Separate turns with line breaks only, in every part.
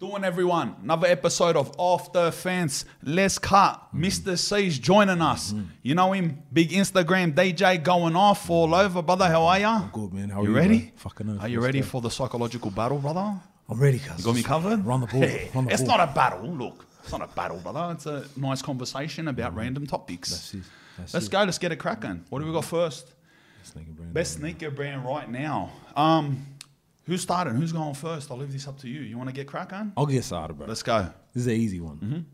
Doing everyone, another episode of Off the Fence. Les Cut, Mistah Cee's joining us. You know him, big Instagram DJ going off all over, brother. How are ya?
Good man. How are
You
you?
ready?
bro? Fucking.
Are you ready for the psychological battle, brother?
I'm ready, cuz.
You got me covered?
Run the ball.
Hey,
Run the
it's
ball.
not a battle. Look, it's not a battle, brother. It's a nice conversation about random topics.
That's it. That's
Let's
it.
go. Let's get it cracking. What do we got first?
Sneaker brand.
Best sneaker brand right now. Um, who's starting? Who's going first? I'll leave this up to you. You want to get crack on?
I'll get started, bro.
Let's go.
This is an easy one.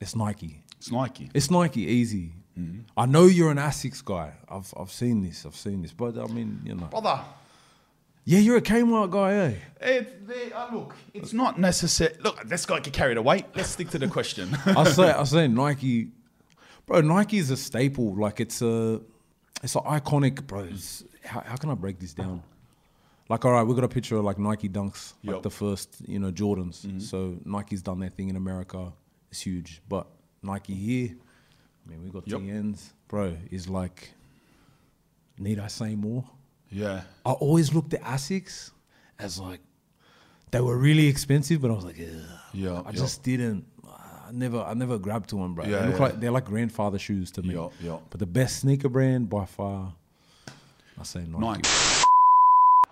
It's Nike.
It's Nike.
It's Nike, easy. I know you're an Asics guy. I've I've seen this. I've seen this. But I mean, you know.
Brother,
Yeah, you're a Kmart guy, eh?
it, they, uh, look, it's not necessary. Look, this guy go carry the weight. Let's stick to the question.
I say I say Nike, bro. Nike is a staple. Like it's a, it's an iconic, bro. How, how can I break this down? Like, all right, we got a picture of like Nike Dunks, like
Yup.
the first, you know, Jordans. Mm-hmm. So Nike's done their thing in America. It's huge, but Nike here, I mean, we got
Yup.
TNs, bro. Is like, need I say more?
yeah.
I always looked at Asics as like they were really expensive, but I was like,
Yeah,
I
yeah.
just didn't. I never, I never grabbed to them, bro.
Yeah,
they look
yeah.
like they're like grandfather shoes to me.
Yeah, yeah.
But the best sneaker brand by far, I say Nike.
Nike.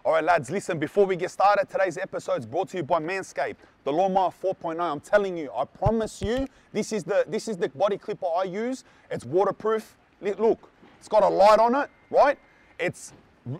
All right, lads, listen, before we get started, today's episode is brought to you by Manscaped, the Lawnmower 4.0. I'm telling you, I promise you, this is the this is the body clipper I use. It's waterproof. Look, it's got a light on it, right? It's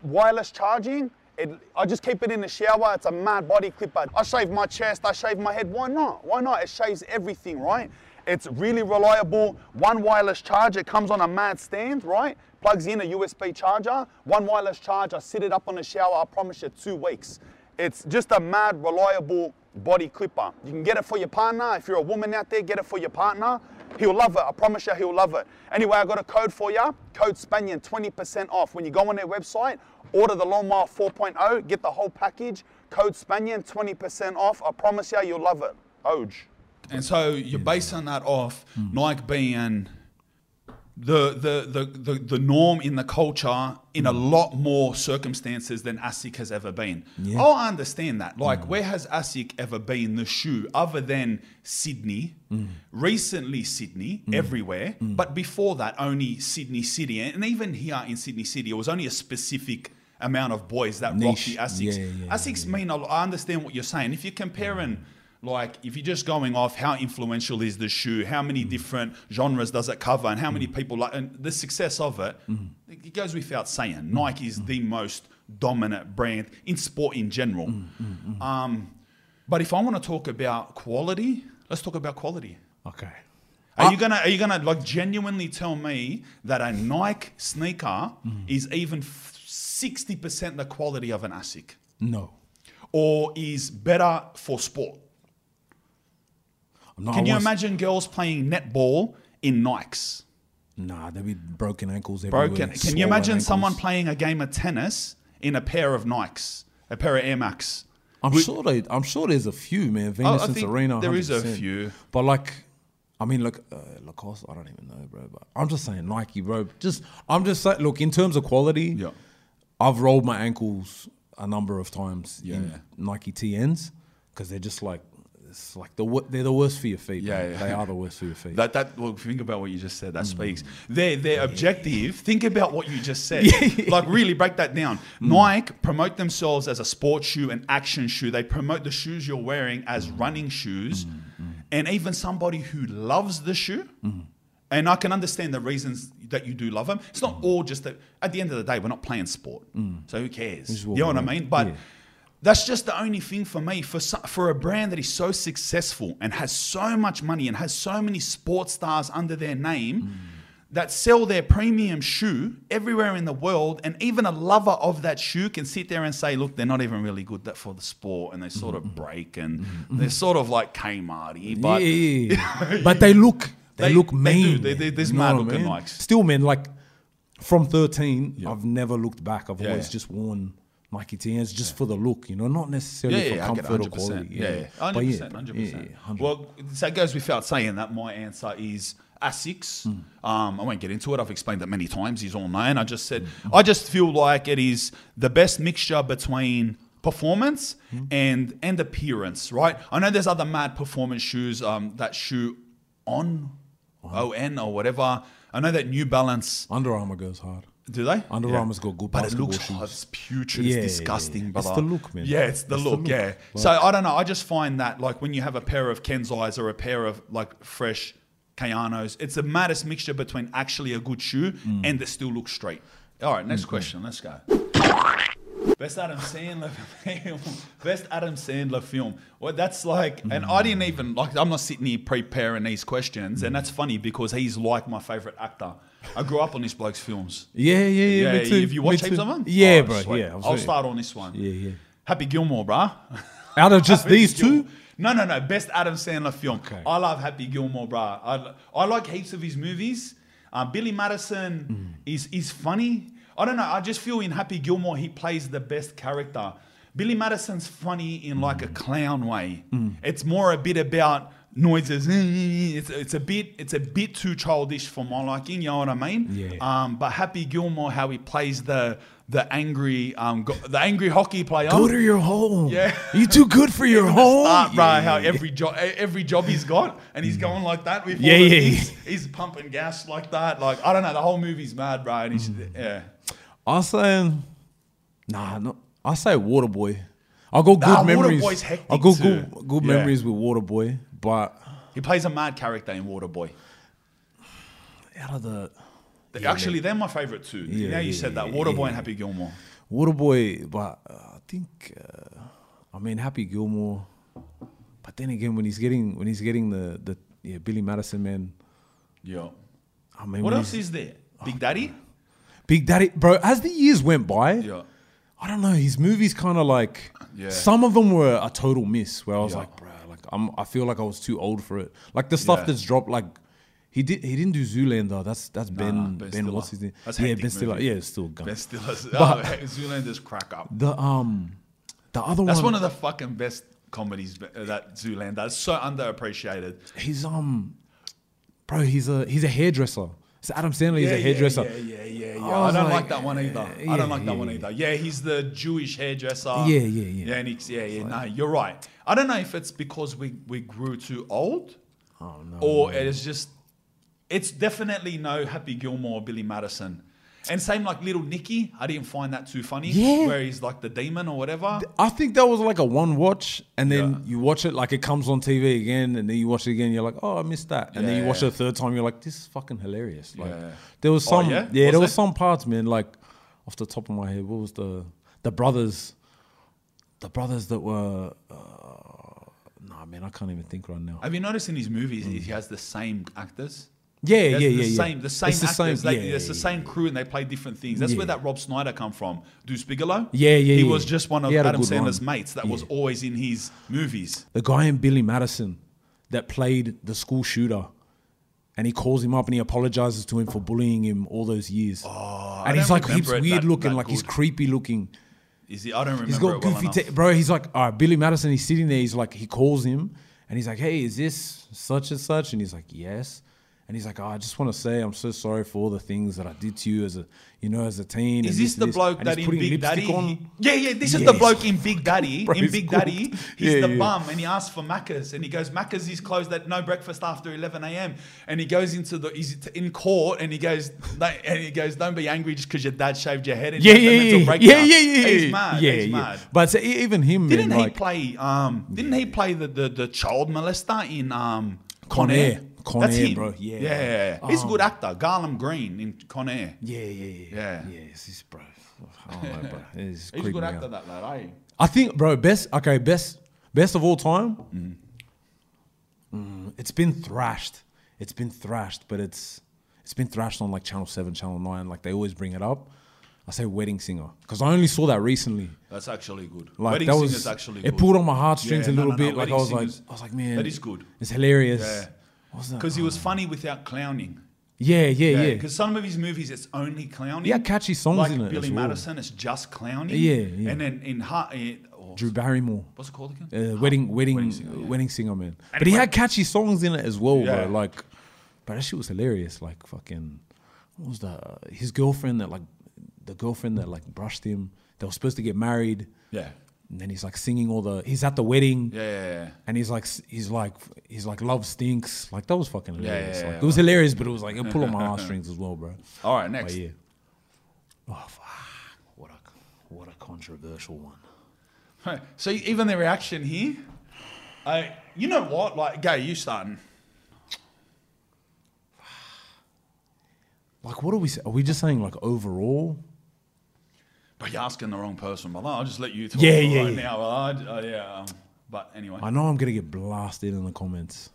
wireless charging. It, I just keep it in the shower. It's a mad body clipper. I shave my chest, I shave my head. Why not? Why not? It shaves everything, right? It's really reliable. One wireless charge. It comes on a mad stand, right? Plugs in a USB charger. One wireless charge. I sit it up on the shower. I promise you, two weeks. It's just a mad, reliable body clipper. You can get it for your partner. If you're a woman out there, get it for your partner. He'll love it. I promise you, he'll love it. Anyway, I got a code for you. Code Spanian, 20% off. When you go on their website, order the Lawnmower 4.0, get the whole package. Code Spanian, 20% off. I promise you, you'll love it. Oj.
And so you're basing that off hmm. Nike being the, the, the, the, the norm in the culture in a mm. lot more circumstances than ASIC has ever been.
Yeah.
Oh, I understand that. Like, mm. where has ASIC ever been the shoe other than Sydney? Mm. Recently, Sydney, everywhere. But before that, only Sydney City. And even here in Sydney City, it was only a specific amount of boys that rocked the Asics.
Yeah, yeah,
Asics mean. I understand what you're saying. If you're comparing, like, if you're just going off how influential is the shoe, how many mm. different genres does it cover, and how many mm. people like, and the success of it, mm. it goes without saying. Nike is the most dominant brand in sport in general. Um, but if I want to talk about quality, let's talk about quality.
Okay.
Are you gonna are you gonna like genuinely tell me that a Nike sneaker is even sixty percent the quality of an ASIC,
No.
or is better for sport?
No,
Can you imagine girls playing netball in Nikes?
Nah, there'd be broken ankles everywhere.
Broken. Can you imagine
ankles.
someone playing a game of tennis in a pair of Nikes, a pair of Air Max?
I'm sure they. I'm sure there's a few, man. Venus
I
and Serena.
there is a
100%.
few.
But like, I mean, look, uh, Lacoste. I don't even know, bro. But I'm just saying Nike, bro. Just I'm just saying. Look, in terms of quality,
Yeah.
I've rolled my ankles a number of times
Yeah,
in. Nike TNs because they're just like it's like the they're the worst for your feet.
Yeah, yeah.
they are the worst for your feet.
That that well, think about what you just
Mm.
said. That speaks. Their their objective. Think about what you just said. Like really break that down.
Mm.
Nike promote themselves as a sports shoe, and action shoe. They promote the shoes you're wearing as
Mm.
running shoes, and even somebody who loves the shoe. And I can understand the reasons that you do love them. It's not all just that. At the end of the day, we're not playing sport, so who cares? You know what I mean? But
Yeah.
That's just the only thing for me for for a brand that is so successful and has so much money and has so many sports stars under their name
Mm.
that sell their premium shoe everywhere in the world and even a lover of that shoe can sit there and say look they're not even really good that for the sport and they sort
Mm-hmm.
of break and they're sort of like Kmarty but
yeah, but they look they,
They-
look mean.
do. They-
man.
they- there's mad
I
looking
mean?
Nikes.
Still, man, like from 13, I've never looked back. I've
Yeah,
always just worn Nike TNs just for the look, you know, not necessarily
yeah, yeah,
for
I get it,
comfort or
100%.
quality.
Yeah, yeah,
But
100%, 100%.
yeah, yeah, 100%.
Well, so it goes without saying that my answer is Asics.
Hmm.
Um, I won't get into it. I've explained that many times. He's all known. I just said,
Hmm.
I just feel like it is the best mixture between performance
Hmm.
and and appearance, right? I know there's other mad performance shoes um, that shoe on, O N or whatever. I know that New Balance.
Under Armour goes hard.
Do they?
Under Armour's got good
but it looks
shoes.
hot. It's putrid.
Yeah,
it's disgusting.
yeah, yeah. It's the look, man.
Yeah, it's the
It's the
look.
look.
Yeah. so I don't know. I just find that like when you have a pair of Kinseis or a pair of like fresh Kayanos, it's the maddest mixture between actually a good shoe
Mm.
and they still look straight. All right, next question. Let's go. Best Adam Sandler film. Best Adam Sandler film. Well, that's like, and I didn't even like. I'm not sitting here preparing these questions, and that's funny because he's like my favorite actor. I grew up on this bloke's films.
Yeah, yeah, yeah. me too.
Have you watched heaps of them?
Yeah,
Oh,
bro.
sweet.
Yeah,
I'll start on this one.
Yeah, yeah.
Happy Gilmore, bruh.
Out of just
Happy
these two,
No, no, no. Best Adam Sandler film.
Okay.
I love Happy Gilmore, bruh. I, I like heaps of his movies. Um, Billy Madison
Mm.
is is funny. I don't know. I just feel in Happy Gilmore he plays the best character. Billy Madison's funny in like a
Mm.
clown way. It's more a bit about noises. It's, it's a bit it's a bit too childish for my liking. You know what I mean?
Yeah.
Um, but Happy Gilmore, how he plays the the angry um go, the angry hockey player.
go to your home.
Yeah.
you too good for your home.
start, bro,
Yeah,
how every job every job he's got, and he's going like that with
Yeah, yeah,
things. He's pumping gas like that. Like I don't know, the whole movie's mad, bro. And he's
Mm.
yeah.
I say, nah, no. I say Waterboy. I got good
Nah,
memories.
Waterboy's hectic
I got
too.
good, good
Yeah.
memories with Waterboy, but
He plays a mad character in Waterboy.
out of the
Actually, they're my favorite too.
Yeah,
now you
yeah,
said that,
yeah,
Waterboy and Happy Gilmore.
Waterboy, but uh, I think uh, I mean Happy Gilmore. But then again, when he's getting when he's getting the the yeah Billy Madison man,
Yeah.
I mean
What
when
else
he's-
is there? Big Daddy.
Big Daddy, bro. As the years went by,
Yeah.
I don't know. His movies kind of like
Yeah.
some of them were a total miss. Where I was
Yeah.
like, bro, like I'm, I feel like I was too old for it. Like the stuff that's dropped, like he did, he didn't do Zoolander. That's that's Ben,
nah, Ben
Ben,
Stiller.
what's his name?
That's
yeah, Ben Stiller.
movie.
Yeah, it's still gun.
Ben Stiller's. Oh,
But-
hey, Zoolander's crack up.
The um, the other
That's
one.
That's one of the fucking best comedies. uh, That Zoolander. It's so underappreciated.
he's um, bro. He's a he's a hairdresser. It's Adam Sandler. He's a hairdresser.
Yeah, yeah, yeah, yeah.
I
I, don't
like,
like, that one either. I don't like that one either. Yeah, he's the Jewish hairdresser.
Yeah, yeah, yeah.
Yeah, and yeah, yeah. No, you're right. I don't know if it's because we we grew too old,
Oh no.
or it is just. It's definitely no Happy Gilmore, Billy Madison, and same like Little Nicky. I didn't find that too funny.
Yeah.
where he's like the demon or whatever.
I think that was like a one watch, and then
Yeah.
you watch it like it comes on TV again, and then you watch it again. You're like, oh, I missed that, and then you watch it a third time. You're like, this is fucking hilarious. Like,
Yeah.
there was
Oh,
some,
yeah?
yeah,
Was
there was
there?
some parts, man. Like off the top of my head, what was the the brothers, the brothers that were, uh, nah, man, I can't even think right now.
Have you noticed in his movies he has the same actors?
Yeah,
There's
yeah,
the
yeah, yeah.
Same, the same
It's the
actors.
same-
they,
yeah,
it's the
yeah,
same crew, and they play different things. That's where that Rob Schneider come from. Deuce Bigalow.
Yeah, yeah,
He
yeah.
was just one of
He had a
Adam Sandler's mates that was always in his movies.
the guy in Billy Madison that played the school shooter, and he calls him up and he apologizes to him for bullying him all those years.
Oh, I
and he's like, he's weird
that-
looking,
that
like he's creepy looking.
Is he? I don't remember.
He's got
well
goofy,
enough.
ta- bro. He's like, all right, Billy Madison. He's sitting there. He's like, he calls him, and he's like, hey, is this such and such? And he's like, yes. And he's like, oh, I just want to say I'm so sorry for all the things that I did to you as a, you know, as a teen.
Is
and
this the bloke
And
that in Big Daddy? he- yeah, yeah. This is the bloke in Big Daddy.
Bro,
in Big
cooked.
Daddy, he's
Yeah,
the
yeah.
bum, and he asks for Macca's, and he goes, Macca's is closed at no breakfast after 11 a.m. And he goes into the, he's in court, and he goes, and he goes, don't be angry just because your dad shaved your head. And
Yeah, yeah, yeah, yeah, yeah, yeah.
He's mad.
Yeah,
he's
yeah.
mad.
But so e- even him,
Didn't
man,
he
like,
play? Um, didn't he play the, the, the child molester in um,
Con Air. Con
That's
Air,
him.
bro. Yeah.
yeah, yeah, yeah. He's a good actor. Garland Green in Con Air.
Yeah, yeah, yeah.
Yeah.
Yes, he's bro. I don't know, bro. It's
He's a
creeping
good
me
actor,
out.
that lad. Eh?
I think, bro, best. Okay, best, best of all time. Mm, it's been thrashed. It's been thrashed, but it's it's been thrashed on like Channel Seven, Channel Nine. Like they always bring it up. I say Wedding Singer because I only saw that recently.
That's actually good.
Like
Wedding
that
Singer's
was
actually
it pulled on my heartstrings
Yeah,
a
no,
little
no, no,
bit. Like I
Wedding
was like,
Singer's-
I was like, man,
that is good.
It's hilarious.
Yeah.
What was that?
Because he was funny without clowning.
yeah, yeah, yeah.
Because some of his movies, it's only clowning.
Yeah, catchy songs
like
in it
Billy
as well.
Madison, it's just clowning.
Yeah, yeah.
And then in Heart, or-
Drew Barrymore.
what's it called again?
Uh, wedding, wedding,
Wedding
wedding
Singer,
singer,
yeah.
man. But he had catchy songs in it as well,
Yeah.
bro. Like, but that shit was hilarious. Like, fucking, what was that? His girlfriend that like, the girlfriend that like brushed him. They were supposed to get married.
Yeah.
And then he's like singing all the. He's at the wedding.
Yeah, yeah, yeah.
And he's like, he's like, he's like, love stinks. Like that was fucking hilarious.
yeah,
like,
yeah.
it was hilarious, but it was like it pulled on my heartstrings as well, bro.
All right,
But
next.
yeah. Oh fuck! What a what a controversial one.
Hey, So even the reaction here, I, you know what? Like, Gay, you starting?
Like, what are we? Are we just saying like overall?
But you're asking the wrong person, brother. I'll just let you talk
Yeah,
right
yeah, yeah.
now. I, uh, yeah. But anyway,
I know I'm gonna get blasted in the comments.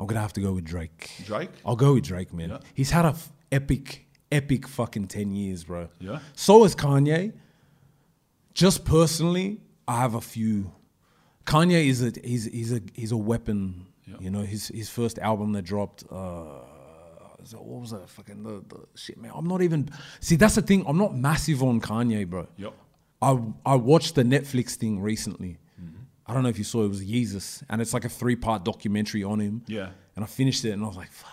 I'm gonna have to go with Drake.
Drake.
I'll go with Drake, man.
Yeah.
He's had a f- epic, epic fucking ten years, bro.
Yeah.
So is Kanye. Just personally, I have a few. Kanye is a he's he's a he's a weapon.
Yeah.
You know his his first album that dropped. Uh, what was that fucking the, the shit man? I'm not even see. That's the thing. I'm not massive on Kanye, bro.
Yep.
I I watched the Netflix thing recently.
Mm-hmm.
I don't know if you saw it, it was Jesus, and it's like a three part documentary on him.
Yeah.
And I finished it, and I was like, "Fuck,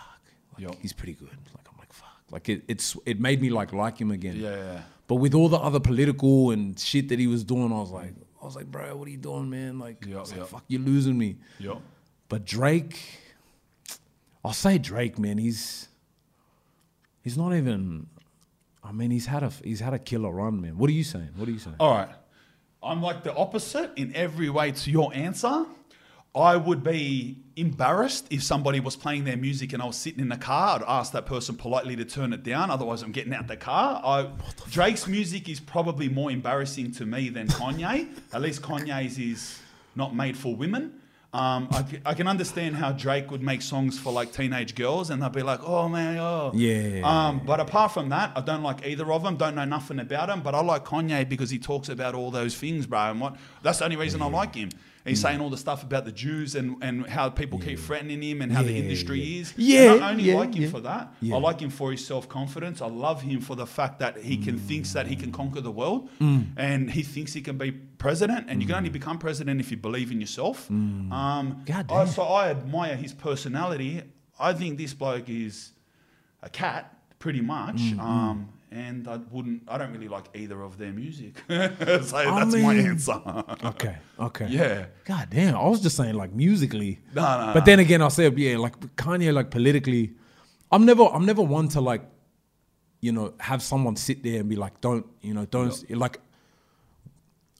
like,
Yep.
he's pretty good." Like I'm like, "Fuck," like it, it's it made me like like him again.
Yeah, yeah.
But with all the other political and shit that he was doing, I was like, I was like, bro, what are you doing, man? Like, I
Yep,
like,
yep.
fuck, you're losing me.
Yep.
But Drake, I'll say Drake, man. He's he's not even. I mean, he's had a he's had a killer run, man. What are you saying? What are you saying?
All right. I'm like the opposite in every way to your answer. I would be embarrassed if somebody was playing their music and I was sitting in the car. I'd ask that person politely to turn it down. Otherwise, I'm getting out the car. I, Drake's music is probably more embarrassing to me than Kanye. At least Kanye's is not made for women. Um, I, I can understand how Drake would make songs for like teenage girls and they'll be like, oh man, oh.
Yeah.
Um, but apart from that, I don't like either of them. Don't know nothing about them. But I like Kanye because he talks about all those things, bro. And what that's the only reason I like him. He's saying all the stuff about the Jews and, and how people keep threatening him and how the industry is.
Yeah,
And I only like him for that. I like him for his self confidence. I love him for the fact that he can thinks that he can conquer the world,
Mm.
and he thinks he can be president. And you can only become president if you believe in yourself. Um,
Mm. God
I,
damn.
so I admire his personality. I think this bloke is a cat, pretty much.
Mm,
Um, and I wouldn't. I don't really like either of their music. so that's my answer.
Okay. Okay.
Yeah.
God damn. I was just saying like musically.
No, no,
But
no.
then again, I'll say yeah, like Kanye, like politically. I'm never. I'm never one to like, you know, have someone sit there and be like, don't, you know, don't like.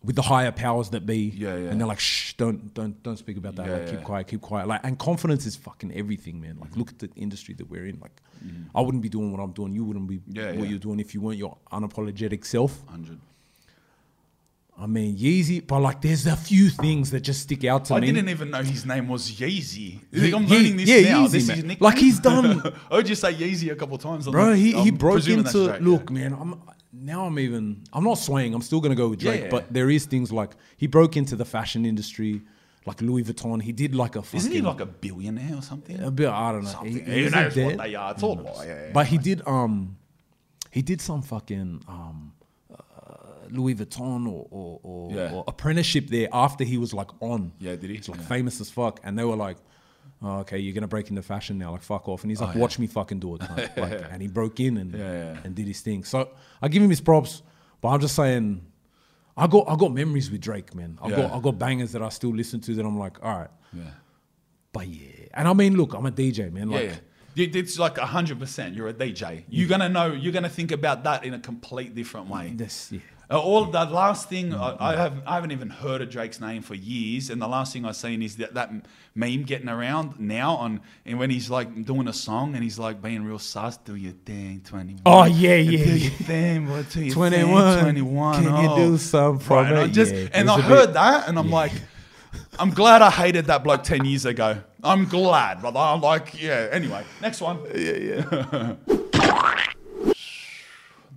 With the higher powers that be,
Yeah, yeah.
and they're like, "Shh, don't, don't, don't speak about that.
Yeah,
like, keep
yeah.
quiet, keep quiet." Like, and confidence is fucking everything, man. Like, look at the industry that we're in. Like, I wouldn't be doing what I'm doing. You wouldn't be
Mm-hmm. Yeah,
what
yeah.
you're doing if you weren't your unapologetic self.
Hundred.
I mean, Yeezy, but like, there's a few things that just stick out to
I
me.
I didn't even know his name was Yeezy.
Ye-
I'm
Ye-
learning this
yeah,
now.
Yeezy,
this
man. Like, he's done-
I would just say Yeezy a couple of times. I'm
bro.
like-
He, he broke into look,
yeah.
man. I'm now I'm even. I'm not swaying. I'm still gonna go with Drake.
yeah.
But there is things like he broke into the fashion industry, like Louis Vuitton. He did like a fucking.
Isn't he like a billionaire or something?
a bit? I don't know.
Something.
He-
knows what they are? It's all. Yeah, yeah.
But he did um, he did some fucking um, uh, Louis Vuitton or or, or,
Yeah.
or apprenticeship there after he was like on.
Yeah, did he?
It's like famous as fuck, and they were like. Oh, okay, you're gonna break into fashion now, like fuck off. And he's like,
Oh.
"Watch me fucking do it." cunt." like, and he broke in and and did his thing. So I give him his props, but I'm just saying, I got I got memories with Drake, man. I got I got bangers that I still listen to that I'm like, all right,
yeah.
but yeah. And I mean, look, I'm a DJ, man.
Yeah,
Like,
yeah. You- It's like hundred percent. You're a DJ. You're gonna know. You're gonna think about that in a complete different way.
this, yeah.
Uh, all the last thing I, I have I haven't even heard of Drake's name for years, and the last thing I've seen is that that meme getting around now on and when he's like doing a song and he's like being real sus, do your thing, twenty.
Oh, yeah, yeah,
do your thing, boy, do your
21.
thing, twenty one.
Can you do some for
right, and I just
Yeah,
and I heard
bit-
that, and I'm like. I'm glad I hated that bloke 10 years ago. I'm glad, but I'm like, yeah. Anyway, next one. Yeah, yeah.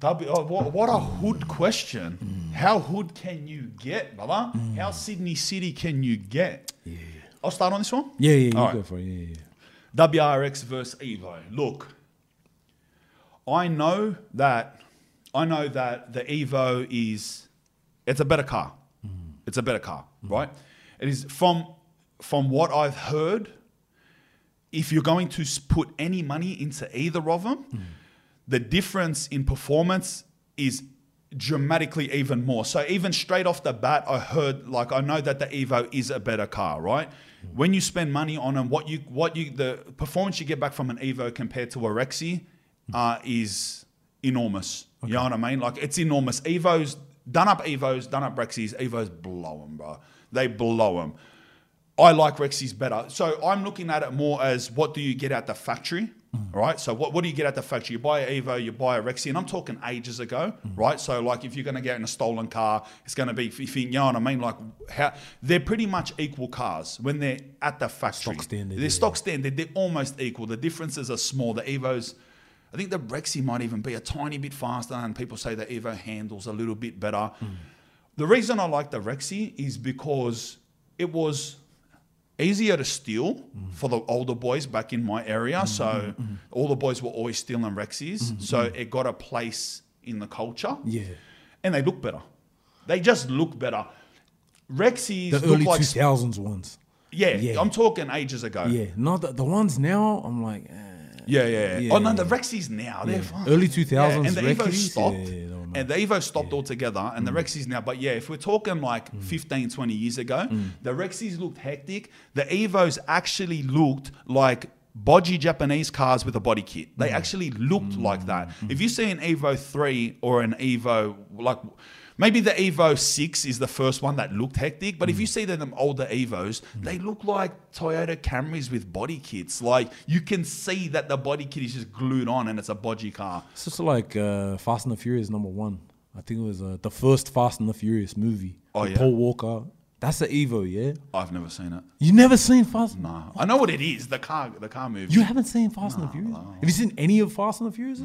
W, oh, what, what a hood question. Mm. How hood can you get, brother? Mm. How Sydney City can you get? Yeah. I'll start on this one.
Yeah, yeah, you
All
go
right.
for it. Yeah, yeah.
WRX versus Evo. Look, I know that I know that the Evo is it's a better car. Mm. It's a better car, right? It is from from what I've heard. If you're going to put any money into either of them, the difference in performance is dramatically even more. So even straight off the bat, I heard like I know that the Evo is a better car, right? When you spend money on them, what you what you the performance you get back from an Evo compared to a Rexy uh, is enormous. You know what I mean? Like it's enormous. Evos done up Evos, done up Rexys, Evos blow them, bro. They blow them. I like Rexy's better. So I'm looking at it more as what do you get at the factory, Mm. right? So what, what do you get at the factory? You buy an Evo, you buy a Rexy, and I'm talking ages ago, mm. right? So like if you're going to get in a stolen car, it's going to be, if you, know what I mean? Like how they're pretty much equal cars when they're at the factory.
Stock standard,
They're
yeah.
stock standard. They're almost equal. The differences are small. The Evos, I think the Rexy might even be a tiny bit faster, and people say the Evo handles a little bit better. Mm. The reason I like the Rexy is because it was easier to steal for the older boys back in my area. So mm-hmm, mm-hmm, mm-hmm. all the boys were always stealing Rexys. So it got a place in the culture.
Yeah.
And they look better. They just look better. Rexys
The
look
early
like
two thousands ones.
yeah,
Yeah.
I'm talking ages ago.
Yeah. Not the, the ones now. I'm like, eh.
Yeah, yeah.
Yeah,
oh no,
yeah.
the Rexys now they're
Yeah.
fine.
Early 2000s
and the Evo
Rexys,
stopped,
yeah,
and the Evo stopped altogether, and the mm. Rexys now. But yeah, if we're talking like mm. 15, 20 years ago, mm. the Rexys looked hectic. The Evos actually looked like bodgy Japanese cars with a body kit. They actually looked like that. If you see an Evo three or an Evo like. Maybe the Evo 6 is the first one that looked hectic, but if you see them older Evos, they look like Toyota Camrys with body kits. Like you can see that the body kit is just glued on and it's a bodgy car.
It's just like uh, Fast and the Furious number one. I think it was uh, the first Fast and the Furious movie.
Oh, yeah?
Paul Walker. That's the Evo, yeah.
I've never seen it.
You never seen Fast?
No. I know what it is, the car the car movie.
You haven't seen Fast and the Furious? Have you seen any of Fast and the Furious?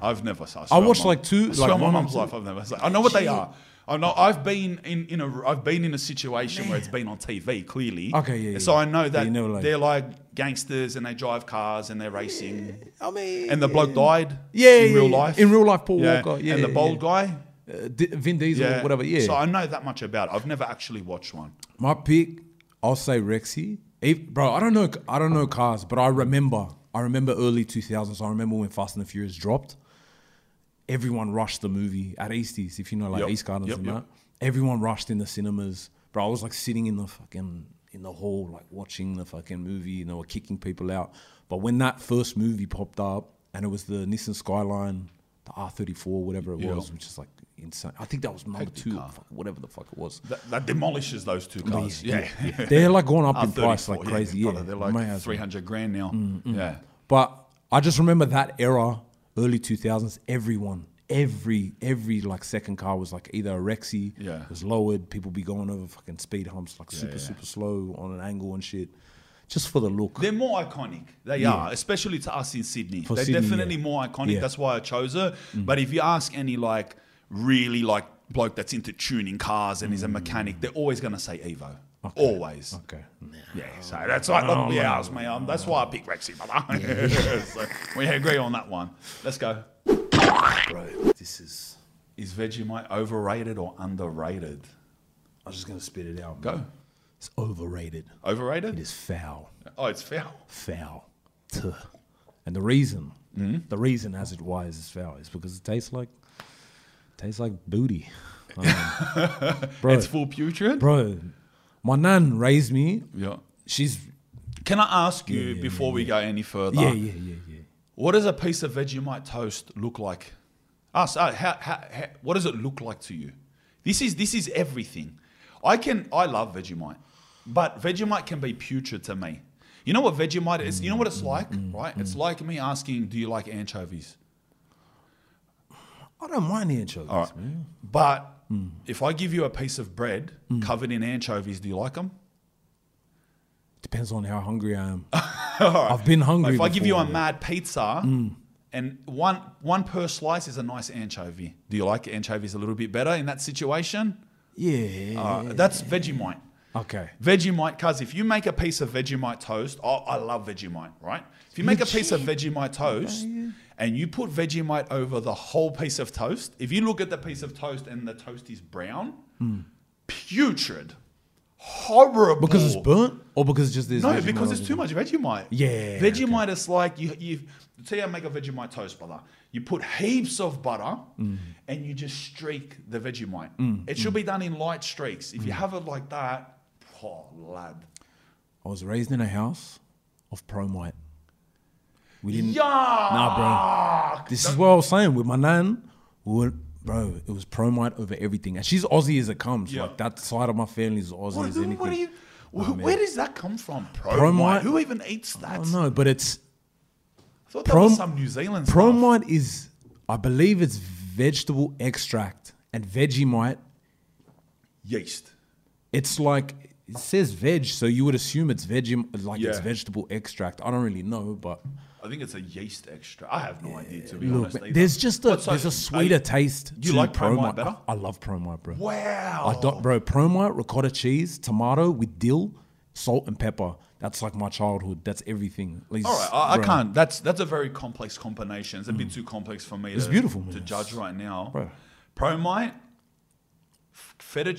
I've never seen
I watched, like, two-
I
like,
swear on my mum's life I've never seen. I know what they are. I know I've been in, in a I've been in a situation where it's been on TV clearly.
Okay, yeah,
So. I know
But
that
you never, like-
they're like gangsters and they drive cars and they're racing.
I mean,
And the bloke died.
Yeah,
in real life.
In real life, Paul
Yeah.
Walker. Yeah,
and the
yeah,
bold
yeah.
guy.
uh, D- Vin Diesel,
Yeah,
whatever. Yeah.
So I know that much about it. I've never actually watched one.
My pick, I'll say Rexy. If- bro, I don't know. I don't know cars, but I remember. I remember early 2000s. I remember when Fast and the Furious dropped. Everyone rushed the movie at Easties, if you know, like
Yep.
East Gardens
Yep,
and
yep.
that. Everyone rushed in the cinemas, bro. I was like sitting in the fucking in the hall, like watching the fucking movie, and they were kicking people out. But when that first movie popped up, and it was the Nissan Skyline, the R34, whatever it
Yeah.
was, which is like insane. I think that was number two, fuck, whatever the fuck it was.
That, that demolishes those two cars. Yeah.
They're like going up in
R34,
price like crazy. Yeah,
brother, they're like three hundred grand now. Mm, mm. Yeah.
But I just remember that era, early two thousands. Everyone, every every like second car was like either a Rexy,
Yeah.
it was lowered. People be going over fucking speed humps like super
yeah.
super slow on an angle and shit, just for the look.
They're more iconic. They
Yeah.
are, especially to us in Sydney.
For
They're
Sydney,
definitely
yeah.
more iconic.
Yeah.
That's why I chose her. Mm. But if you ask any like really like bloke that's into tuning cars and is a mechanic, mm. they're always going to say Evo. Always.
okay,
Yeah, so that's right. Look, yeah, me. Um, that's why I picked Rexy, brother. so we agree on that one. Let's go.
bro, this is.
Is Vegemite overrated or underrated?
I'm just gonna spit it out.
Go.
It's overrated.
Overrated?
It is foul.
Oh, it's foul.
foul. Tuh. And the reason,
Mm-hmm.
the reason as it why is it's foul is because it tastes like, tastes like booty. Um, bro,
It's full putrid.
bro, my nan raised me.
Yeah.
She's
Can I ask you
Yeah, yeah,
before we go any further?
yeah, yeah, yeah, yeah.
What does a piece of Vegemite toast look like? Ah, Us, uh, ah, how, how, how, what does it look like to you? This is this is everything. I can I love Vegemite, but Vegemite can be putrid to me. You know what Vegemite is? You know what it's mm, mm, like, mm, right? It's like me asking, "Do you like anchovies?"
I don't mind the anchovies,
right,
man.
but if I give you a piece of bread covered in anchovies, do you like them?
Depends on how hungry I am. I've been hungry.
If I give you a
yeah.
mad pizza and one one per slice is a nice anchovy, do you like anchovies a little bit better in that situation?
yeah,
Uh, that's Vegemite.
okay.
Vegemite, cuz if you make a piece of Vegemite toast, oh, I love Vegemite, right? If you make a piece of Vegemite toast and you put Vegemite over the whole piece of toast, if you look at the piece of toast and the toast is brown,
Hmm.
putrid, horrible.
Because it's burnt, or because it's just there's
No,
Vegemite
because it's too much Vegemite.
Yeah,
Vegemite is like you you say I make a Vegemite toast brother. You put heaps of butter
Mm.
and you just streak the Vegemite. It should be done in light streaks.
Mm.
If you have it like that, oh lad.
I was raised in a house of Promite. We didn't.
Yeah.
Nah, bro. This is what I was saying with my nan. We were, bro, it was Promite over everything, and she's Aussie as it comes.
Yeah.
Like that side of my family is Aussie
What,
as anything.
what do you, wh-
man.
where does that come from? Promite.
Promite?
Who even eats that?
I don't know, but it's
I thought that
Prom-
was some New Zealand stuff.
Promite is, I believe it's vegetable extract, and Vegemite.
Yeast.
It's like it says veg, so you would assume it's veg, like it's vegetable extract. I don't really know, but
I think it's a yeast extra. I have no idea to be
look,
honest. either.
there's just a there's a sweeter taste.
do you
to
like Promite better?
I, love Promite, bro.
Wow.
I don't, bro, Promite, ricotta cheese, tomato with dill, salt and pepper. That's like my childhood. That's everything. Least,
All right, I, I can't. That's that's a very complex combination. It's a bit mm. too complex for me.
It's
to,
beautiful,
to judge right now.
Bro.
Promite, feta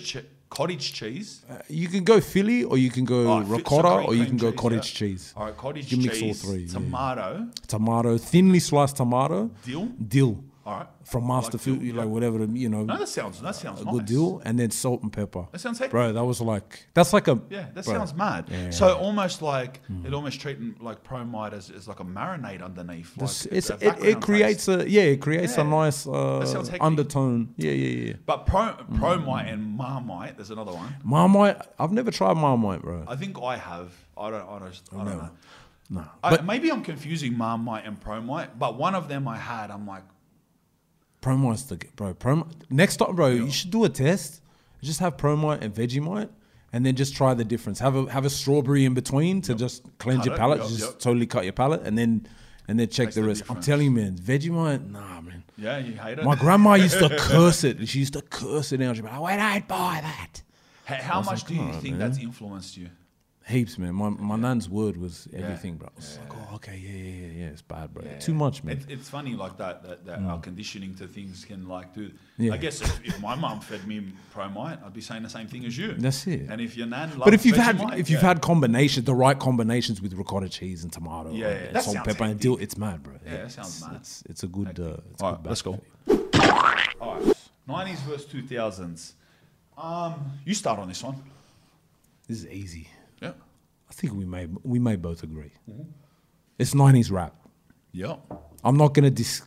cottage cheese,
Uh, You can go Philly or you can go
Oh, so
ricotta or you can go
cheese,
cottage
yeah.
cheese.
All right, cottage
You mix all
cheese,
three, yeah.
tomato,
Tomato, thinly sliced tomato,
dill.
dill
All right,
from
I
Master
like
like whatever, the- you know,
No, that sounds that sounds
a
nice.
good deal. and then salt and pepper.
That sounds heck-
Bro, that was like that's like a
Yeah, that
bro.
sounds mad.
Yeah.
So almost like it almost treating like promite as, as like a marinade underneath. Like
It's, it's, it, it creates
taste.
a yeah, it creates
Yeah.
a nice uh,
hectic.
undertone. Yeah, yeah, yeah.
But pro,
Mm.
promite and marmite, there's another one.
Marmite, I've never tried Marmite, bro.
I think I have. I don't. I don't. I don't know.
No,
I, maybe I'm confusing Marmite and Promite, but one of them I had. I'm like,
The bro. Prom next time, bro, you should do a test. Just have Promite and Vegemite, and then just try the difference. Have a have a strawberry in between to just cleanse
Cut
your palate.
yep,
just
yep.
totally cut your palate, and then and then check
Taste
the rest. I'm telling you, man, Vegemite, nah, man.
yeah, you hate it.
My grandma used to curse it. She used to curse it out. She'd be like, "Why don't buy that?"
H- How much
like,
do you
"Come on,
think that's influenced you?
Heaps, man. My my nan's word was everything, bro. I was like, "Oh, okay, yeah, yeah, yeah, yeah. It's bad, bro. Too much, man."
It's, it's funny like that that, that our conditioning to things can like do.
Yeah.
I guess if, if my mum fed me Promite, I'd be saying the same thing as you.
That's it.
And if your nan,
But if you've had
Vegemite,
if you've
yeah.
had combinations, the right combinations with ricotta cheese and tomato,
Yeah,
and
yeah,
salt, pepper, and dill, it's mad, bro.
Yeah, that sounds
it's,
mad.
It's, it's a good. Uh, it's a
All
good
right, let's go. All right, nineties versus two thousands. Um, you start on this one.
This is easy. I think we may we may both agree.
Mm-hmm.
It's nineties rap.
Yeah.
I'm not gonna dis.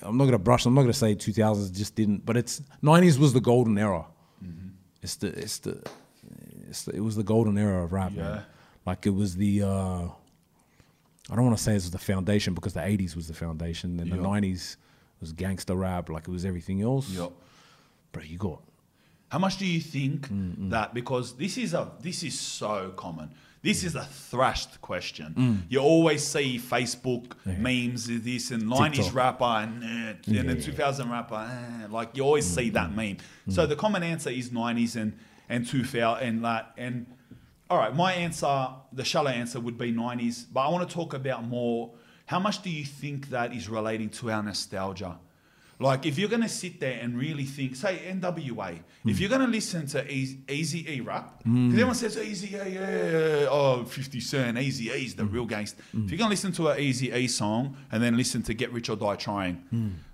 I'm not gonna brush. I'm not gonna say 2000s just didn't. But it's 90s was the golden era.
Mm-hmm.
It's the it's the it's the, it was the golden era of rap.
Yeah.
Man. Like it was the. uh I don't want to say it was the foundation because the 80s was the foundation, and
Yeah.
the 90s was gangster rap. Like it was everything else.
Yeah.
Bro, you got
How much do you think
Mm,
that because this is a this is so common. This is a thrashed question.
Mm.
You always see Facebook memes of this and nineties
TikTok.
rapper and, eh, and then two thousand rapper. eh, like you always see
Mm,
that meme. So the common answer is nineties and and two thousand and that and all right. My answer, the shallow answer, would be nineties. But I want to talk about more. How much do you think that is relating to our nostalgia? Like, if you're going to sit there and really think, say NWA, if you're going to listen to Easy, E rap, because everyone says Easy E, yeah, oh, 50 Cent, Eazy-E's the real gangster. If you're going to listen to an Easy E song and then listen to Get Rich or Die Trying,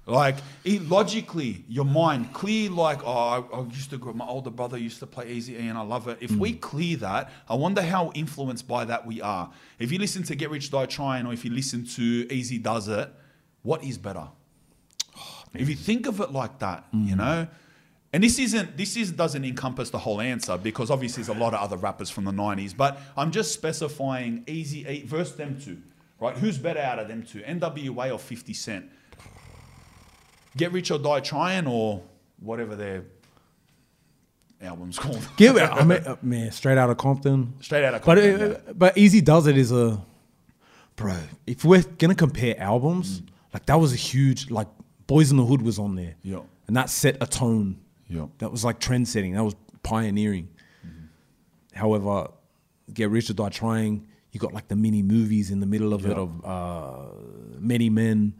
like, it, logically, your mind clear, like, oh, I, I used to, my older brother used to play Easy E and I love it. If we clear that, I wonder how influenced by that we are. If you listen to Get Rich Die Trying or if you listen to Eazy-Duz-It, what is better? If you think of it like that, you know, and this isn't this is doesn't encompass the whole answer because obviously there's a lot of other rappers from the '90s, but I'm just specifying Easy E versus them two, right? Who's better out of them two, NWA or 50 Cent? Get Rich or Die Trying or whatever their album's called.
give it. I mean, uh, man, straight out of Compton.
Straight out of
But
Compton,
uh, but Eazy-Duz-It is a bro. If we're gonna compare albums, like that was a huge like Boys in the Hood was on there,
Yeah.
and that set a tone.
Yeah.
that was like trend setting. That was pioneering. However, Get Rich or Die Trying, you got like the mini movies in the middle of it of uh, Many Men.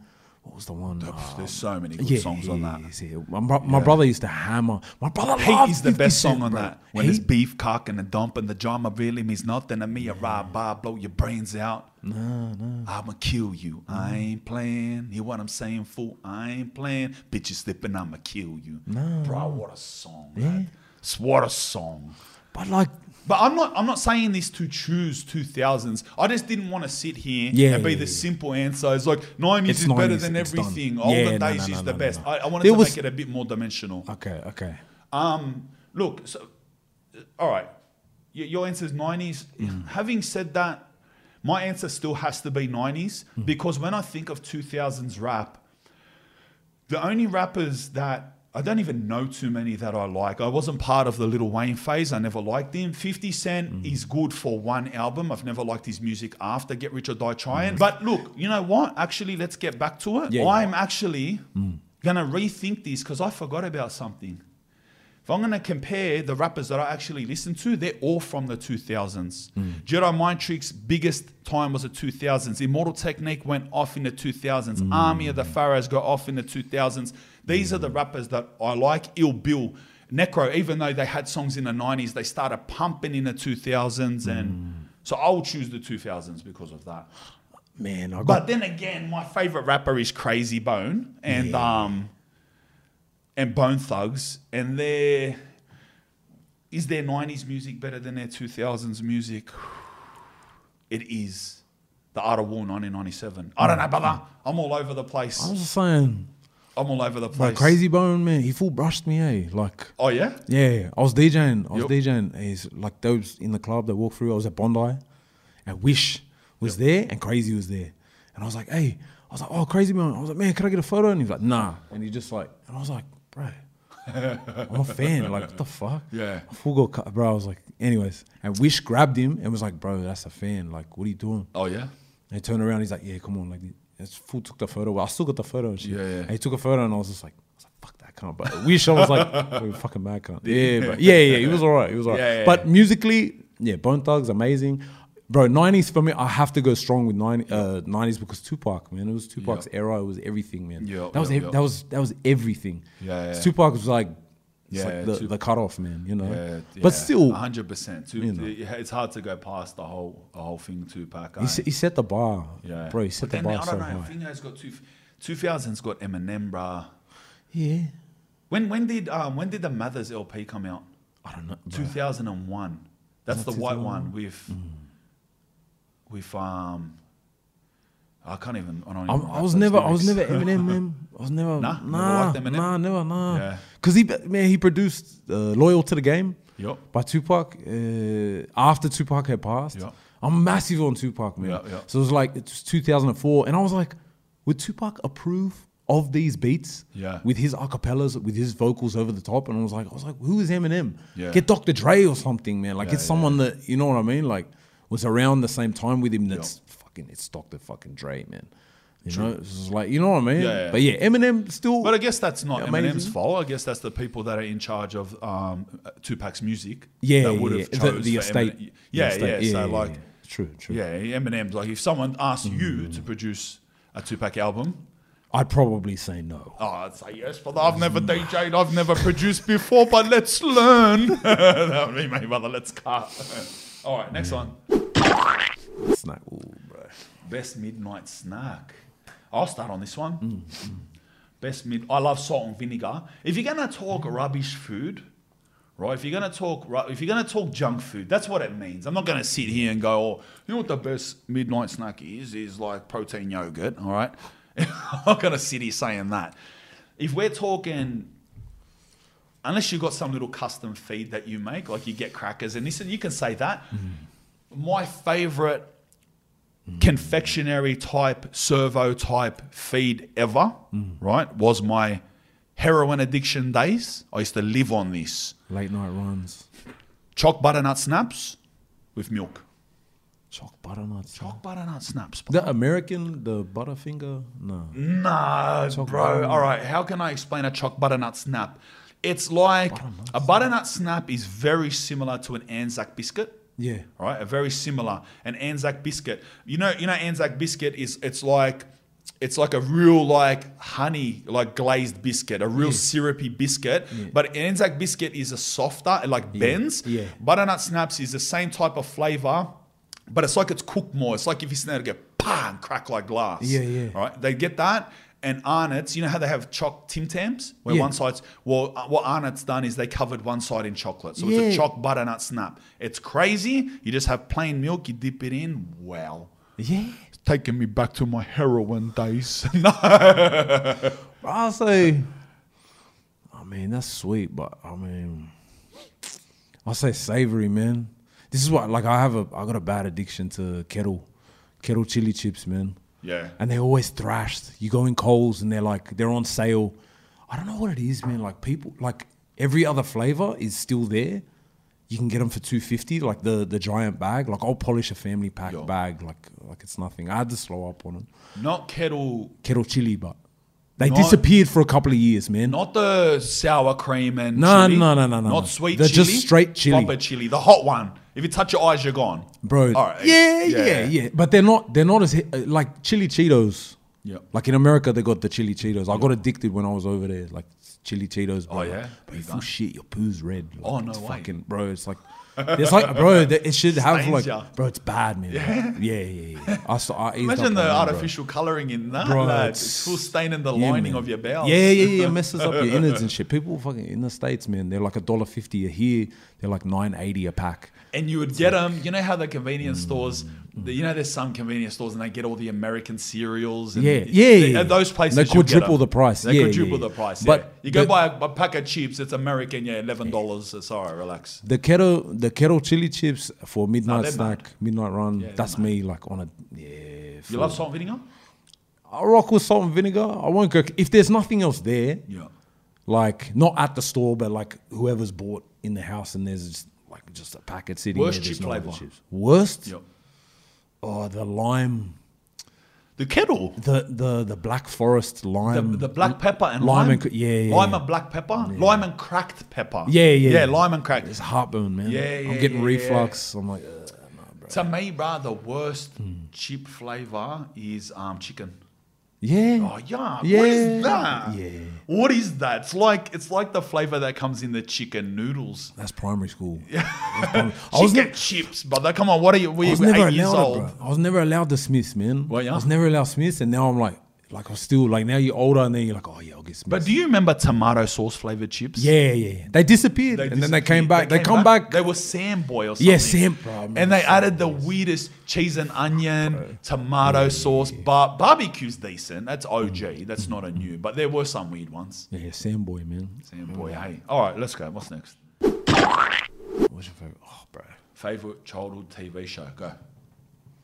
What was the one?
There's um, so many good songs on that.
yeah. My, bro- my brother used to hammer. My brother loved
is the best song on
bro.
that. When it's
Heat-
beef, cock, and a dump, and the drama really means nothing to me. A rah bah, blow your brains out.
No, no.
I'ma kill you. I mm-hmm. ain't playing. Hear what I'm saying, fool? I ain't playing. Bitch, you slipping, I'ma kill you. No. Bro, what a song, man. What a song.
But like,
But I'm not. I'm not saying this to choose 2000s. I just didn't want to sit here
Yeah,
and be
yeah,
the
yeah.
simple answer. It's like 90s
It's
is better than everything. Older
no,
days
no,
is
no,
the
no,
best. I, I wanted
There
to
was-
make it a bit more dimensional.
okay, okay.
Um, look, so, all right, Y- your answer is 90s.
Mm.
Having said that, my answer still has to be 90s
Mm.
because when I think of 2000s rap, the only rappers that I don't even know too many that I like. I wasn't part of the Lil Wayne phase. I never liked him. 50 Cent
Mm. is
good for one album. I've never liked his music after Get Rich or Die Trying.
Mm.
But look, you know what? Actually, let's get back to it.
Yeah, yeah.
I'm actually going to rethink this because I forgot about something. If I'm going to compare the rappers that I actually listen to, they're all from the 2000s. Jedi Mind Trick's biggest time was the 2000s. Immortal Technique went off in the 2000s. Army of the Pharaohs got off in the 2000s. These are the rappers that I like. Ill Bill, Necro, even though they had songs in the 90s, they started pumping in the 2000s. And so I will choose the 2000s because of that.
Man, I got
But then again, my favorite rapper is Krayzie Bone and um and Bone Thugs, and their is their '90s music better than their 2000s music? It is. The Art of War 1997. I don't know, brother. I'm all over the place.
I was just saying,
I'm all over the place.
like. Krayzie Bone, man, he full brushed me, eh? Like,
Oh yeah.
yeah, I was DJing. I was
Yup.
DJing. He's like those in the club that walk through. I was at Bondi, and Wish was there, and Crazy was there, and I was like, hey, I was like, oh, Crazy Bone. I was like, man, can I get a photo? And he's like, nah, and he just like, and I was like, bro. I'm a fan. Like, what the fuck?
Yeah.
I full got cut, bro. I was like, anyways. And Wish grabbed him and was like, bro, that's a fan. Like, what are you doing?
Oh yeah.
And he turned around. He's like, "Yeah, come on!" Like, it's full took the photo. I still got the photo. And shit.
Yeah, yeah.
And he took a photo, and I was just like, I was like, "Fuck that cunt!" But wish I was like, oh, "Fucking mad cunt." Yeah, but yeah, yeah, he was alright. He was alright.
Yeah, yeah,
but musically, yeah, Bone Thugs amazing, bro. Nineties for me, I have to go strong with 90, uh, 90s because Tupac, man, it was Tupac's era. It was everything, man.
Yeah,
that was
yeah.
that was that was everything.
Yeah, yeah.
Tupac was like, it's
Yeah,
like the,
Tup-
the cutoff, man. You know,
Yeah,
but still,
hundred percent.
you know.
It's hard to go past the whole the whole thing. Tupac.
he,
eh?
se- he set the bar,
Yeah,
bro. He set
But
the bar
I
so
don't know.
high.
Fingo's got two. Two thousands got Eminem, bruh.
Yeah,
When when did um when did the Mathers LP come out?
I don't know.
Two thousand and one. That's the white one with with um. I can't even. I don't. Even
I was never,
those
I was never Eminem, man. I was never,
Nah? Never
nah,
liked Eminem?
nah, never, nah.
Yeah.
Cause he, man, he produced uh, "Loyal to the Game"
yep.
by Tupac. Uh, after Tupac had passed,
Yup.
I'm massive on Tupac, man.
Yup.
So it was like it's 2004, and I was like, would Tupac approve of these beats?
Yeah.
With his acapellas, with his vocals over the top, and I was like, I was like, who is Eminem?
Yeah.
Get Dr. Dre or something, man. Like
Yeah,
it's someone that you know what I mean, like was around the same time with him. That's fucking it's Dr. fucking Dre, man. You know, it's like you know what I mean.
Yeah, yeah.
But yeah, Eminem still.
But I guess that's not
Yeah,
Eminem's fault. I guess that's the people that are in charge of um, Tupac's music.
yeah,
that would have
The,
chose
the
for
estate.
Eminem.
the
Yeah,
estate.
yeah. So like,
yeah. true, true.
yeah, Eminem's like if someone asked
Mm.
you to produce a Tupac album,
I'd probably say no.
oh, I'd say yes, but I've never DJed, I've never produced before, but let's learn. that would be me, brother. Let's cut. All right, next one.
Snack, ooh, bro.
Best midnight snack. I'll start on this one.
Mm,
Best mid. I love salt and vinegar. If you're gonna talk rubbish food, right? If you're gonna talk, if you're gonna talk junk food, that's what it means. I'm not gonna sit here and go, oh, you know what the best midnight snack is? Is like protein yogurt. All right. I'm not gonna sit here saying that. If we're talking unless you've got some little custom feed that you make, like you get crackers and this, and you can say that. My favorite confectionery type, servo type feed ever, right, was my heroin addiction days. I used to live on this
Late night runs.
choc butternut snaps with milk.
Chalk butternuts.
Choc butternut snaps.
The American, the Butterfinger? No.
No,
Choc
bro.
butternut.
All right, how can I explain a choc butternut snap? It's like a butternut snap is very similar to an Anzac biscuit.
Yeah.
right? A very similar an Anzac biscuit. You know, you know Anzac biscuit is it's like it's like a real like honey like glazed biscuit, a real syrupy biscuit. But Anzac biscuit is a softer, it like bends.
Yeah.
Butternut snaps is the same type of flavor, but it's like it's cooked more. It's like if you snap it, get pa and crack like glass.
Yeah, yeah.
Right? They get that. And Arnott's, you know how they have choc Tim Tams? Where
Yeah.
one side's, well, uh, what Arnott's done is they covered one side in chocolate. So it's a choc butternut snap. It's crazy. You just have plain milk, you dip it in. Wow.
Yeah.
It's taking me back to my heroin days. no.
I'll say, I mean, that's sweet, but I mean, I'll say savory, man. This is what, like, I have a, I got a bad addiction to kettle, kettle chili chips, man.
Yeah.
And they're always thrashed. You go in Coles and they're like, they're on sale. I don't know what it is, man. Like, people, like, every other flavor is still there. You can get them for two fifty, like the the giant bag. Like I'll polish a family pack
Yo.
bag, like like it's nothing. I had to slow up on them.
Not kettle,
Kettle chili, but they
Not-
disappeared for a couple of years, man.
not the sour cream and
No,
chili.
no, no, no, no,
Not
no.
sweet
They're
chili.
just straight chili.
Proper chili. The hot one. If you touch your eyes, you're gone.
bro.
All right.
Yeah, yeah, yeah, But they're not. They're not as hi- uh, like chili Cheetos.
Yeah.
Like in America, they got the chili Cheetos. I got addicted when I was over there. Like chili Cheetos. Bro.
Oh, yeah?
Bro, you
You
full shit. Your poo's red. Like,
Oh, no
it's
way.
Fucking bro. It's like. It's like, bro, it should have
Stains
like,
ya.
bro, it's bad, man. Yeah, yeah, yeah. yeah. I, saw, I
Imagine the artificial colouring in that,
Bro,
lad.
it's-
It's full staining the
Yeah,
lining
man.
of your bowels.
Yeah, yeah, yeah. It messes up your innards and shit. People fucking in the states, man. They're like a dollar fifty a here. They're like nine eighty a pack.
And you would get them. You know how the convenience
Mm,
stores, the, you know, there's some convenience stores and they get all the American cereals. And
Yeah, yeah,
they-
yeah.
Those places,
They
you'll get
the price.
They
Yeah,
quadruple
yeah,
the price.
But
yeah. you go buy a, pack of chips. It's American. Yeah, eleven dollars. It's right. Relax.
The kettle, the kettle chili chips for midnight snack, midnight run.
Yeah,
that's me, like on a yeah.
You love salt and vinegar?
I rock with salt and vinegar. I won't go if there's nothing else there.
Yeah.
Like not at the store, but like whoever's bought in the house, and there's just like just a packet sitting
Worst
there.
chip
no other
flavour?
chips. Worst.
Yep.
Oh, the lime,
The kettle.
the the the black forest lime,
the black pepper and
lime
lime.
and yeah, yeah,
Lime and black pepper. Lime and cracked pepper.
Yeah, yeah,
Yeah,
yeah.
lime and cracked.
It's heartburn, man.
Yeah, yeah I'm
getting
yeah,
reflux. I'm like, uh, nah, bro.
To me, bro, the worst
Hmm.
chip flavor is um chicken.
Yeah.
Oh yeah,
Yeah.
what is that?
Yeah.
What is that? It's like it's like the flavor that comes in the chicken noodles.
That's primary school.
Yeah.
I was
chicken
ne-
chips, brother. Come on, what are you?
I was
were
never
eight years
allowed
old.
it, bro. I was never allowed the Smiths, man.
Well, yeah.
I was never allowed Smiths, and now I'm like, like I'm still like now you're older, and then you're like, oh yeah, I'll get Smiths.
But do you remember tomato sauce flavored chips?
yeah, yeah, yeah. They disappeared, and then they came back. They,
came
come back.
They were Samboy or something.
Yeah, Sam- bro,
and they
Sam
added the weirdest cheese and onion, tomato sauce. Bar- barbecue's decent. That's OG. Mm. That's not a new. But there were some weird ones.
yeah, yeah, Samboy, man.
Samboy, mm. hey. All right, let's go. What's next?
What's your favorite? Oh, bro.
Favorite childhood TV show? Go.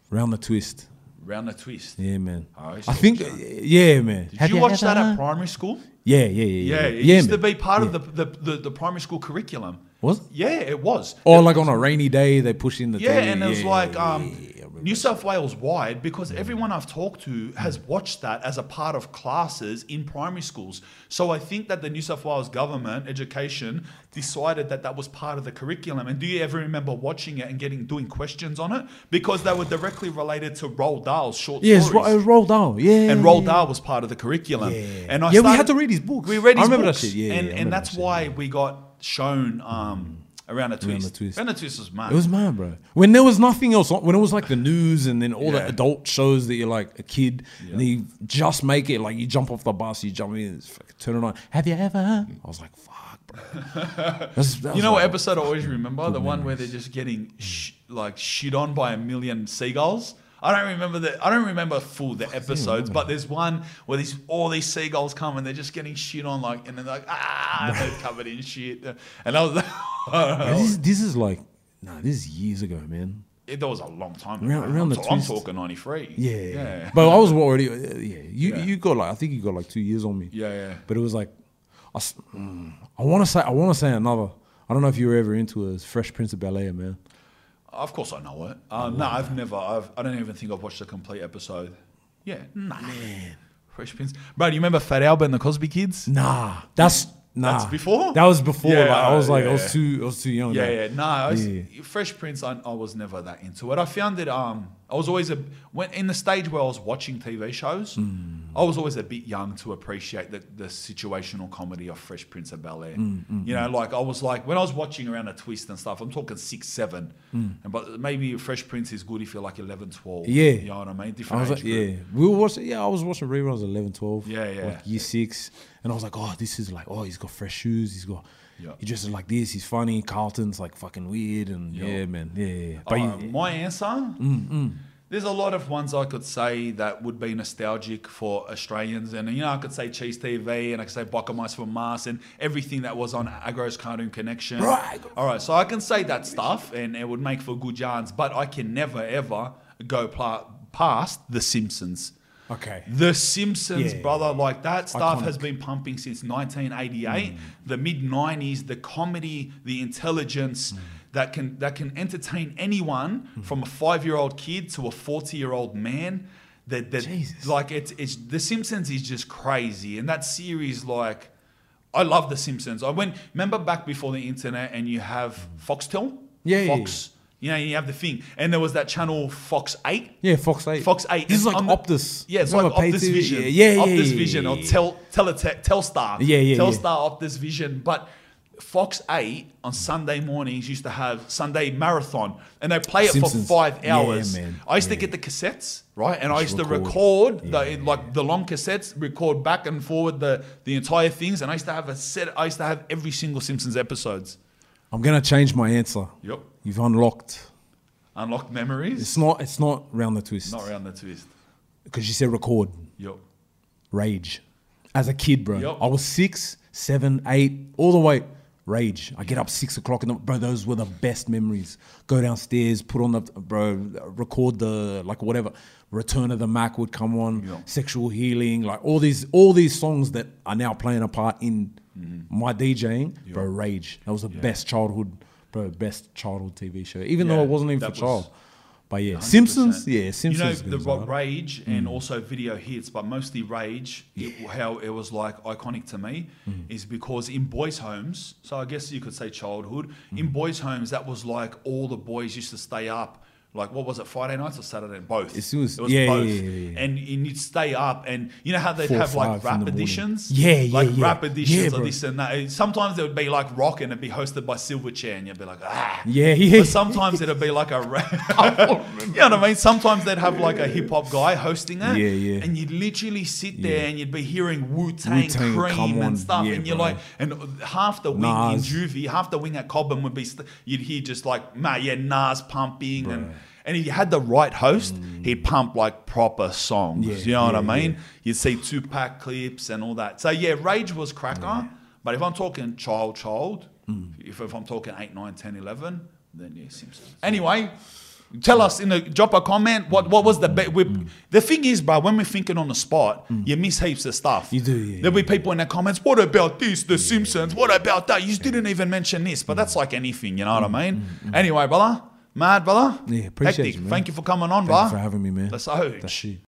Round the twist.
Round the twist.
Yeah, man.
Oh, I
I think,
watch that.
yeah, man.
Did you watch that at primary school?
Yeah, yeah, yeah,
Yeah,
yeah.
it
yeah,
used to be part
Yeah.
of the, the, the, the primary school curriculum.
Was it?
Yeah, it was.
Or
It
like
was-
on a rainy day, they push in the
Yeah,
TV.
and it was
Yeah,
like
yeah,
um,
I remember
New South Wales wide because everyone I've talked to has watched that as a part of classes in primary schools. So I think that the New South Wales government education decided that that was part of the curriculum. And do you ever remember watching it and getting doing questions on it because they were directly related to Roald Dahl's short
Yeah,
stories?
it was Roald Dahl. Yeah,
and Roald. Dahl was part of the curriculum.
Yeah.
And I
Yeah, we had to read his books.
We read
I
his
remember that
books,
shit, yeah,
and
yeah, I
and that's
that
why we got shown um, around the twist.
the Twist.
Around the twist was mad.
It was mad, bro. When there was nothing else, when it was like the news and then all the adult shows that you're like a kid and then you just make it, like you jump off the bus, you jump in, turn it on. Have you ever? I was like, fuck, bro. That's- that
You know what episode I always remember? The one where they're just getting sh- like shit on by a million seagulls. I don't remember the I don't remember full the episodes, but there's one where these all these seagulls come and they're just getting shit on like and they're like ah and they're covered in shit. And I was
Yeah, this, this is like, nah, this is years ago, man.
it, that was a long time ago.
Around- around
I'm,
the
ta- I'm talking ninety three.
Yeah,
yeah.
But I was already, uh, yeah. You
Yeah.
you got like, I think you got like two years on me.
Yeah, yeah.
But it was like, I, mm, I want to say, I want to say another. I don't know if you were ever into it. It's Fresh Prince of Bel Air, man.
Of course I know it. Um, no, I've never. I've, I don't even think I've watched a complete episode. Yeah, nah. Man. Fresh Prince. Bro, do you remember Fat Albert and the Cosby Kids?
Nah, that's Nah,
That's before?
That was before.
Yeah,
like, I was like, I was too, I was too young.
Yeah, yeah. No, I was,
Yeah.
Fresh Prince. I, I was never that into it. I found it. Um, I was always a when in the stage where I was watching TV shows.
Mm.
I was always a bit young to appreciate the, the situational comedy of Fresh Prince of Bel Air.
Mm,
you know, like I was like when I was watching around a twist and stuff. I'm talking six, seven, and but maybe Fresh Prince is good if you're like 11, 12.
Mm. Yeah.
you know what I mean.
I
Different
was
age
like,
group.
yeah, we were watching. Yeah, I was watching reruns at 11, 12.
Yeah, yeah.
Like year six, and I was like, oh, this is like, oh, he's got fresh shoes. He's got,
Yeah.
he dresses like this. He's funny. Carlton's like fucking weird, and
Yeah.
yeah, man, yeah, yeah. But
Uh,
you-
my answer.
Mm,
There's a lot of ones I could say that would be nostalgic for Australians, and you know I could say Cheese TV, and I could say Biker Mice from Mars, and everything that was on Agro's Cartoon Connection.
Right.
All right, so I can say that stuff, and it would make for good yarns, but I can never ever go past The Simpsons.
Okay,
The Simpsons,
Yeah.
brother, like that stuff
Iconic.
has been pumping since mm. 1988. The mid 90s, the comedy, the intelligence mm. that can that can entertain anyone mm. from a five year old kid to a 40 year old man. That, that
Jesus.
like it's it's The Simpsons is just crazy, and that series like. I love The Simpsons. I went remember back before the internet, and you have Foxtel,
Yeah, yeah,
Fox. You know, you have the thing, and there was that channel Fox Eight.
yeah, Fox Eight.
Fox 8.
This is like
the-
Optus.
Yeah, it's
Remember
like Optus
TV?
Vision.
Yeah, yeah, yeah,
Optus
yeah,
Vision or
yeah.
Tel, Telete- Telstar.
Yeah, yeah, yeah.
Telstar, Optus Vision. But Fox 8 on Sunday mornings used to have Sunday Marathon and they play it
Simpsons.
for five
Yeah,
hours.
man.
I used to get the cassettes, right? And I used to
record.
record, the, like the long cassettes, record back and forward the, the entire things. And I used to have a set, I used to have every single Simpsons episodes.
I'm gonna change my answer.
Yep.
You've unlocked.
Unlocked memories.
It's not. It's not round the twist.
Not around the twist.
Because you said record.
Yep.
Rage. As a kid, bro.
Yup.
I was six, seven, eight, all the way. Rage. I get up six o'clock and bro. Those were the best memories. Go downstairs, put on the bro, record the like whatever. Return of the Mac would come on.
Yup.
Sexual healing, like all these, all these songs that are now playing a part in
Mm-hmm.
my DJing. Bro, Rage. That was the best childhood, bro. Best childhood TV show. Even though it wasn't even for child. But yeah, Simpsons. Yeah, Simpsons.
You know, the. Rage and mm. also video hits, but mostly Rage, it, how it was like iconic to me mm. is because in boys' homes, so I guess you could say childhood, in mm. boys' homes, that was like all the boys used to stay up. Like what was it, Friday nights or Saturday? Both.
As soon as-
it was
yeah,
both.
yeah, yeah, yeah.
And, and you'd stay up, and you know how they'd
Four,
have like rap editions,
Yeah, yeah,
like
yeah.
rap editions
Yeah,
of this and that. Sometimes it would be like rock, and it'd be hosted by Silverchair, and you'd be like, ah.
Yeah, yeah.
But sometimes it'd be like a rap. you know what I mean? Sometimes they'd have like a hip hop guy hosting it.
Yeah, yeah.
And you'd literally sit there and you'd be hearing Wu Tang
Wu-Tang,
Cream and stuff. And you're
bro.
like, and half the wing
Nas.
in Juvie, half the wing at Cobham would be, st- you'd hear just like, man, yeah, Nas pumping. And, and if you had the right host, he'd mm. pump like proper songs.
Yeah,
you know what I mean?
yeah.
You'd see Tupac clips and all that. So yeah, Rage was cracker. But if I'm talking child, child,
Mm.
if, if I'm talking 8, 9, 10, 11, then yeah, Simpsons. Anyway, tell us in the drop a comment what, what was the best.
Mm.
The thing is, bro, when we're thinking on the spot, mm. you miss heaps of stuff.
You do, yeah,
There'll be people in the comments, what about this, The Simpsons? What about that? You didn't even mention this. But that's mm. like anything, you know what I mean? Anyway, brother, mad, brother.
Yeah, appreciate
Hectic.
you, man.
Thank you for coming on,
Thank you for having me, man.
That's huge.
That's shit.